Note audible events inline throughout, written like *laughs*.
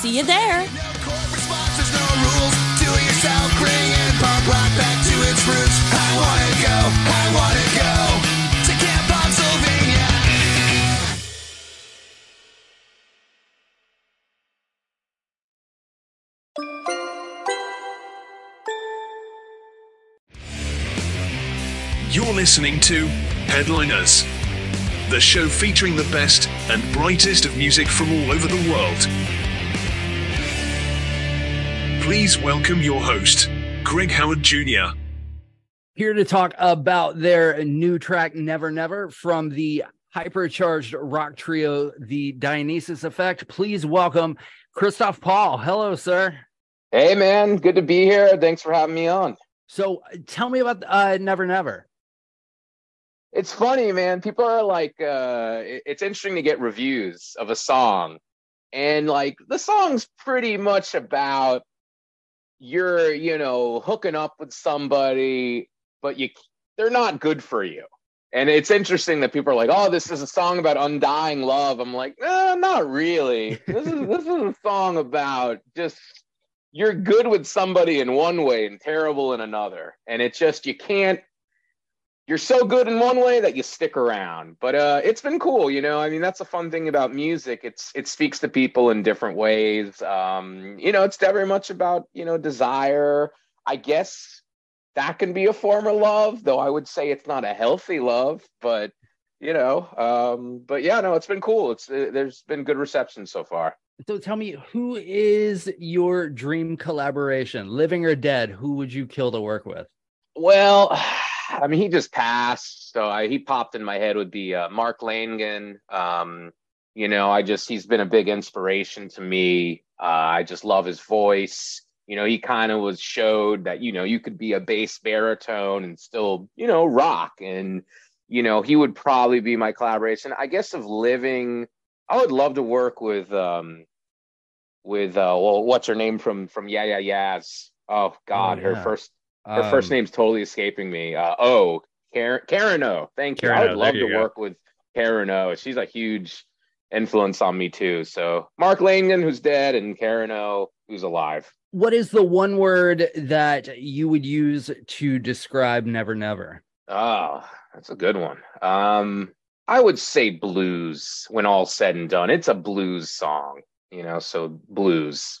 See you there. You're listening to Headliners, the show featuring the best and brightest of music from all over the world. Please welcome your host, Greg Howard Jr. here to talk about their new track never never from the hypercharged rock trio the dionysus effect please welcome christoph paul hello sir Hey man, good to be here. Thanks for having me on. so tell me about uh never never It's funny, man. People are like, uh, it's interesting to get reviews of a song, and like the song's pretty much about you're, you know, hooking up with somebody, but you they're not good for you. And it's interesting that people are like, "Oh, this is a song about undying love." I'm like, "No, not really. This is this is a song about just you're good with somebody in one way and terrible in another, and it's just you can't you're so good in one way that you stick around. But uh, it's been cool, you know. I mean, that's a fun thing about music. It's it speaks to people in different ways. Um, you know, it's very much about you know desire. I guess that can be a form of love, though. I would say it's not a healthy love, but you know. Um, but yeah, no, it's been cool. It's uh, there's been good reception so far. so tell me who is your dream collaboration living or dead who would you kill to work with Well, I mean, he just passed, so I, he popped in my head would be uh, Mark Lanegan. Um, you know, I just he's been a big inspiration to me. Uh, I just love his voice. You know, he kind of was showed that you know you could be a bass baritone and still you know rock, and you know he would probably be my collaboration. I guess of living, I would love to work with um with uh well what's her name from from Yeah Yeah Yeahs. Oh God, Oh, her first her first Um, name's totally escaping me. Uh, oh, Karen, Karen O. Thank you. Karen I O, would love to go. work with Karen O. She's a huge influence on me too. So Mark Lanegan, who's dead, and Karen O, who's alive. what is the one word that you would use to describe never never Oh, that's a good one. Um, I would say blues when all said and done. It's a blues song, you know, so blues.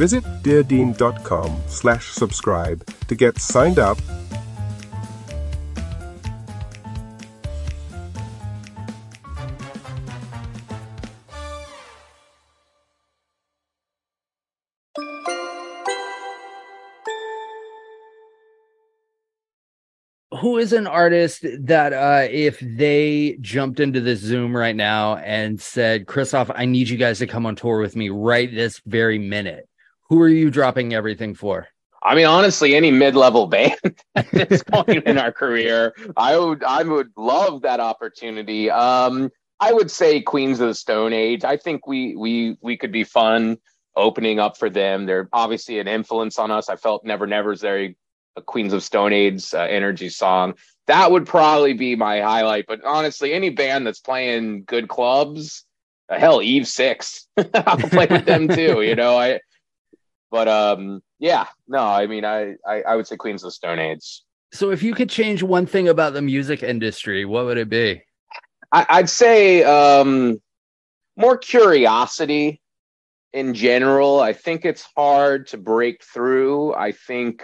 Visit deardean.com slash subscribe to get signed up. Who is an artist that uh, if they jumped into this Zoom right now and said, Christoph, I need you guys to come on tour with me right this very minute, who are you dropping everything for I mean, honestly, any mid-level band *laughs* at this point in our career, I would I would love that opportunity. Um, I would say Queens of the Stone Age. I think we we we could be fun opening up for them. They're obviously an influence on us. I felt Never Never's very a Queens of Stone Age uh, energy song. That would probably be my highlight. But honestly, any band that's playing good clubs, uh, hell, Eve Six, *laughs* I'll play with them too. You know, I. But um, yeah, no, I mean, I, I I would say Queens of the Stone Age. so if you could change one thing about the music industry what would it be I, I'd say um, more curiosity in general. I think it's hard to break through. I think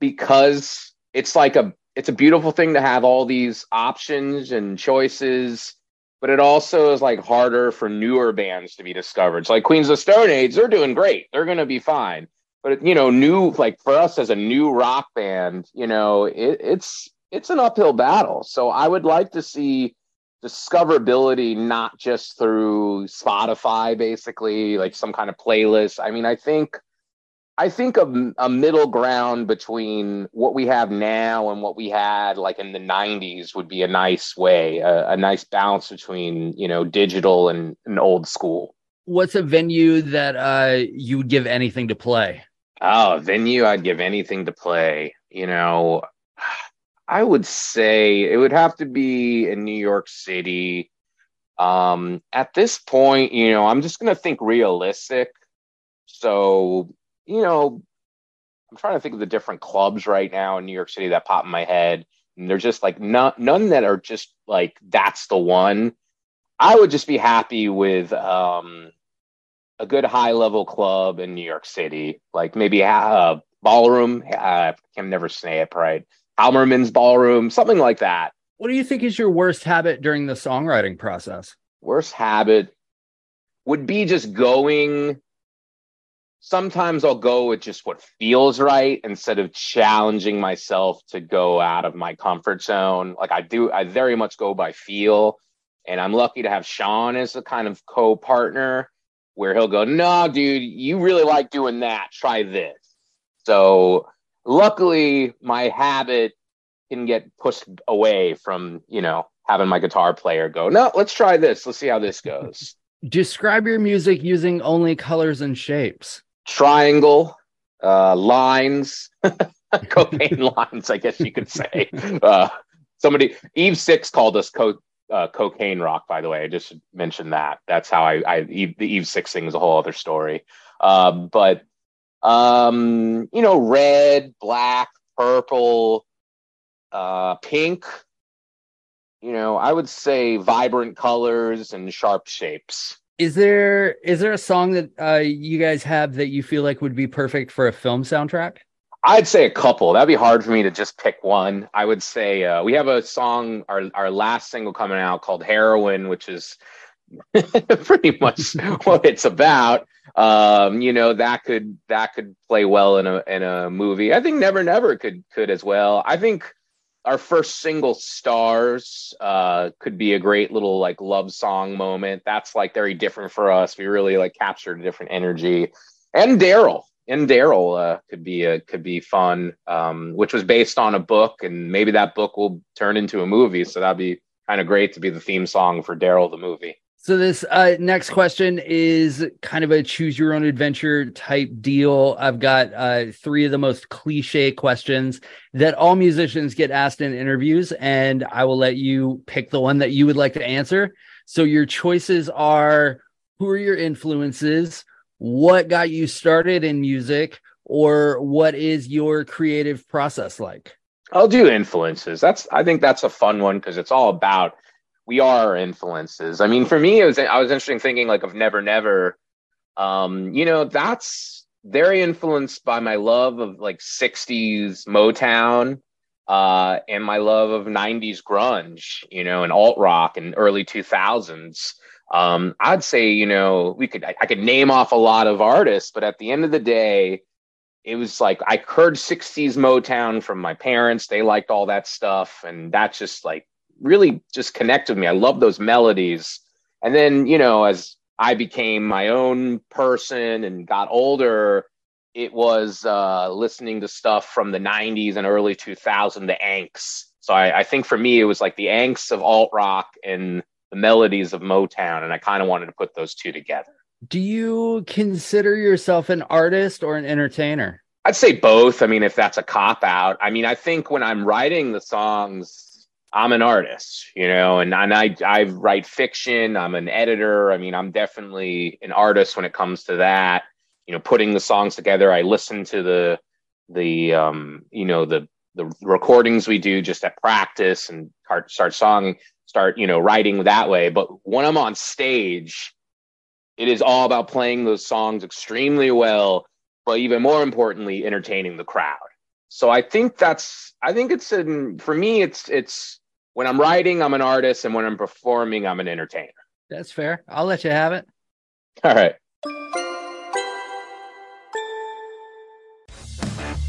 because it's like a it's a beautiful thing to have all these options and choices, but it also is like harder for newer bands to be discovered. So like Queens of Stone Age, they're doing great. They're gonna be fine. But you know, new like for us as a new rock band, you know, it, it's it's an uphill battle. So I would like to see discoverability not just through Spotify, basically, like some kind of playlist. I mean, I think I think a, a middle ground between what we have now and what we had like in the 90s would be a nice way, a, a nice balance between, you know, digital and, and old school. what's a venue that uh you would give anything to play Oh, a venue, I'd give anything to play. You know, I would say it would have to be in New York City. Um, at this point, you know, I'm just gonna think realistic. So, you know, I'm trying to think of the different clubs right now in New York City that pop in my head. And they're just like none, none that are just like that's the one. I would just be happy with um a good high level club in New York City, like maybe a ballroom. I can never say it right. Halmerman's ballroom, something like that. what do you think is your worst habit during the songwriting process Worst habit would be just going. Sometimes I'll go with just what feels right instead of challenging myself to go out of my comfort zone. Like I do, I very much go by feel. And I'm lucky to have Sean as a kind of co partner where he'll go, No, dude, you really like doing that. Try this. So luckily, my habit can get pushed away from, you know, having my guitar player go, No, let's try this. Let's see how this goes. *laughs* describe your music using only colors and shapes Triangle, uh, lines, *laughs* cocaine *laughs* lines, I guess you could say. Uh, somebody, Eve Six called us co- uh, cocaine rock, by the way. I just mentioned that. That's how I, I Eve, the Eve Six thing is a whole other story. Um, but um, you know, red, black, purple, uh, pink. You know, I would say vibrant colors and sharp shapes. Is there is there a song that uh you guys have that you feel like would be perfect for a film soundtrack I'd say a couple. That'd be hard for me to just pick one. I would say uh, we have a song, our our last single coming out called "Heroin," which is *laughs* pretty much *laughs* what it's about. Um, you know that could that could play well in a in a movie. I think "Never Never" could could as well. I think our first single "Stars" uh, could be a great little like love song moment. That's like very different for us. We really like captured a different energy. And Darryl, and Darryl uh, could be a could be fun, um, which was based on a book, and maybe that book will turn into a movie. So that'd be kind of great to be the theme song for Darryl the movie. So this uh next question is kind of a choose your own adventure type deal. I've got uh three of the most cliche questions that all musicians get asked in interviews and i will let you pick the one that you would like to answer. So your choices are who are your influences? What got you started in music? Or what is your creative process like? I'll do influences. That's I think that's a fun one because it's all about we are influences. I mean, for me, it was I was interesting thinking like of Never Never. Um, you know, that's very influenced by my love of like '60s Motown uh, and my love of '90s grunge. You know, and alt rock and early 2000s. Um, I'd say you know we could I, I could name off a lot of artists, but at the end of the day, it was like I heard 60s Motown from my parents. They liked all that stuff. And that just like really just connected with me. I love those melodies. And then, you know, as I became my own person and got older, it was uh, listening to stuff from the 90s and early 2000s, the Yanks. So I, I think for me, it was like the Yanks of alt rock and the melodies of Motown. And I kind of wanted to put those two together. Do you consider yourself an artist or an entertainer? I'd say both. I mean, if that's a cop out, I mean, I think when I'm writing the songs, I'm an artist, you know, and, and I, I write fiction. I'm an editor. I mean, I'm definitely an artist when it comes to that. You know, putting the songs together. I listen to the, the, um, you know, the, the recordings we do just at practice and start, start song, start, you know, writing that way. But when I'm on stage, it is all about playing those songs extremely well, but even more importantly, entertaining the crowd. So I think that's I think it's in for me it's it's when I'm writing, I'm an artist, and when I'm performing, I'm an entertainer. That's fair. I'll let you have it. All right.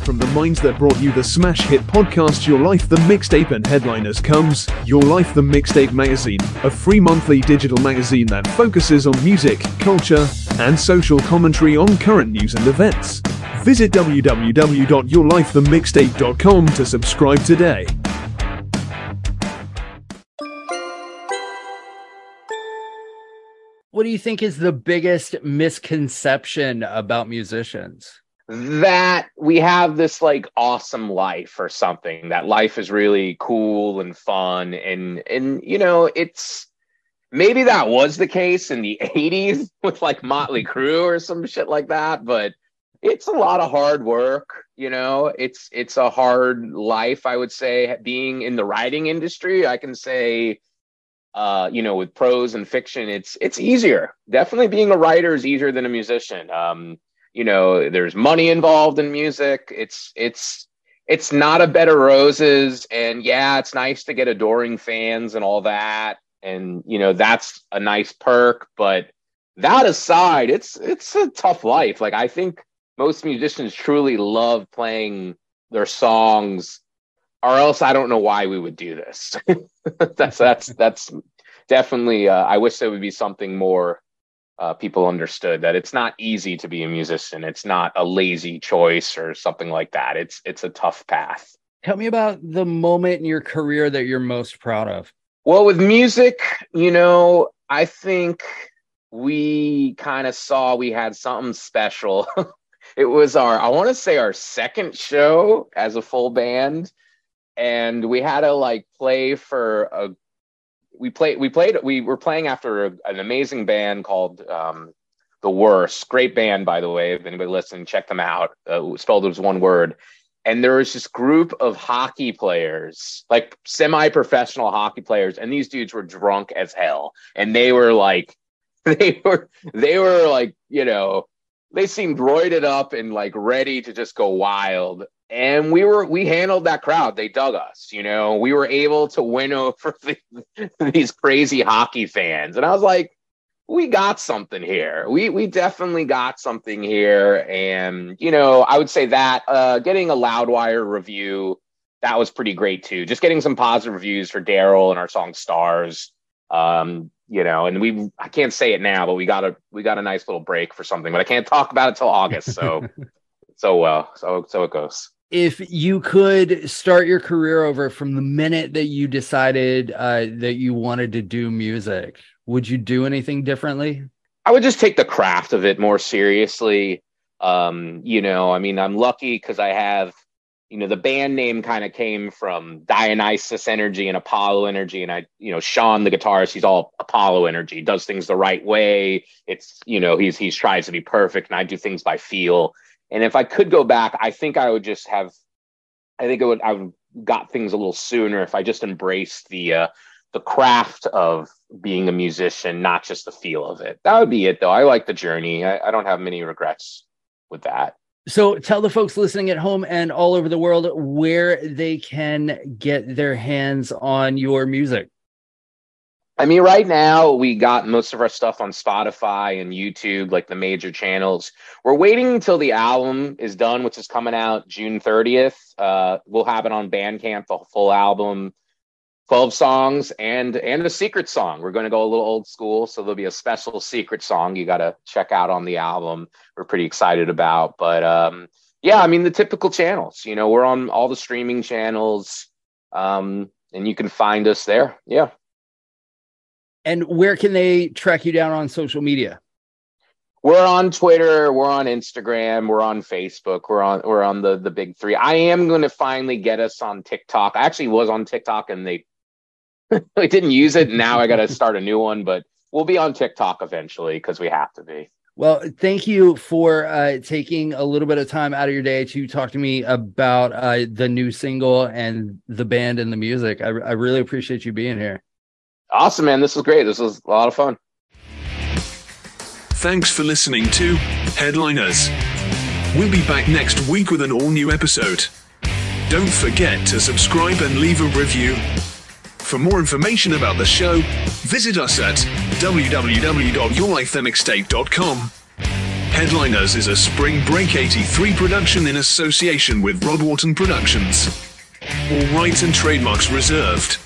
From the minds that brought you the smash hit podcast Your Life the Mixtape and headliners comes Your Life the Mixtape magazine, a free monthly digital magazine that focuses on music, culture, and social commentary on current news and events. Visit www.yourlifethemixtape.com to subscribe today. What do you think is the biggest misconception about musicians? that we have this like awesome life or something that life is really cool and fun and and you know it's maybe that was the case in the *laughs* 80s with like Motley Crue or some shit like that but it's a lot of hard work you know? It's it's a hard life i would say being in the writing industry. I can say uh you know with prose and fiction it's it's easier. Definitely being a writer is easier than a musician. Um you know there's money involved in music. It's it's it's not a bed of roses. And yeah it's nice to get adoring fans and all that. And you know that's a nice perk. But that aside it's it's a tough life. Like i think most musicians truly love playing their songs or else i don't know why we would do this *laughs* that's that's that's definitely uh, i wish there would be something more uh, people understood that it's not easy to be a musician. It's not a lazy choice or something like that. It's it's a tough path. Tell me about the moment in your career that you're most proud of. Well, with music, you know, I think we kind of saw we had something special. *laughs* it was our, I want to say, our second show as a full band. And we had to like play for a we played we played we were playing after a, an amazing band called um, the Worst. Great band, by the way. If anybody listening, check them out. Uh, spelled as one word. And there was this group of hockey players, like semi-professional hockey players, and these dudes were drunk as hell. And they were like, *laughs* they were they were like, you know, they seemed roided up and like ready to just go wild. And we were we handled that crowd. They dug us you know? We were able to win *laughs* over the, these crazy hockey fans. And i was like we got something here. We we definitely got something here. And you know i would say that uh getting a loudwire review that was pretty great too. Just getting some positive reviews for darryl and our song stars. Um you know and we i can't say it now but we got a we got a nice little break for something but i can't talk about it till august so *laughs* so well so so it goes if you could start your career over from the minute that you decided uh, that you wanted to do music, would you do anything differently? I would just take the craft of it more seriously. Um, you know, I mean, I'm lucky because I have, you know, the band name kind of came from Dionysus Energy and Apollo Energy. And I, you know, Sean, the guitarist, he's all Apollo Energy, does things the right way. It's, you know, he's, he's tries to be perfect and I do things by feel. And if I could go back, I think I would just have. I think I would I would got things a little sooner if I just embraced the uh, the craft of being a musician, not just the feel of it. That would be it, though. I like the journey. I, I don't have many regrets with that. So tell the folks listening at home and all over the world where they can get their hands on your music. I mean, right now we got most of our stuff on Spotify and YouTube, like the major channels. We're waiting until the album is done, which is coming out June 30th. Uh, we'll have it on Bandcamp, the full album, 12 songs and and a secret song. We're going to go a little old school, so there'll be a special secret song you got to check out on the album. We're pretty excited about, but um, yeah, I mean the typical channels. You know, we're on all the streaming channels, um, and you can find us there. Yeah. And where can they track you down on social media? We're on Twitter, we're on Instagram, we're on Facebook, we're on we're on the the big three. I am going to finally get us on TikTok. I actually was on TikTok and they *laughs* I didn't use it. Now I got to *laughs* start a new one, but we'll be on TikTok eventually because we have to be. Well, thank you for uh, taking a little bit of time out of your day to talk to me about uh, the new single and the band and the music. I, I really appreciate you being here. Awesome, man. This was great. This was a lot of fun. Thanks for listening to Headliners. We'll be back next week with an all new episode. Don't forget to subscribe and leave a review. For more information about the show, visit us at www.yourlifethemixtape.com. Headliners is a Spring Break 83 production in association with Rod Wharton Productions. All rights and trademarks reserved.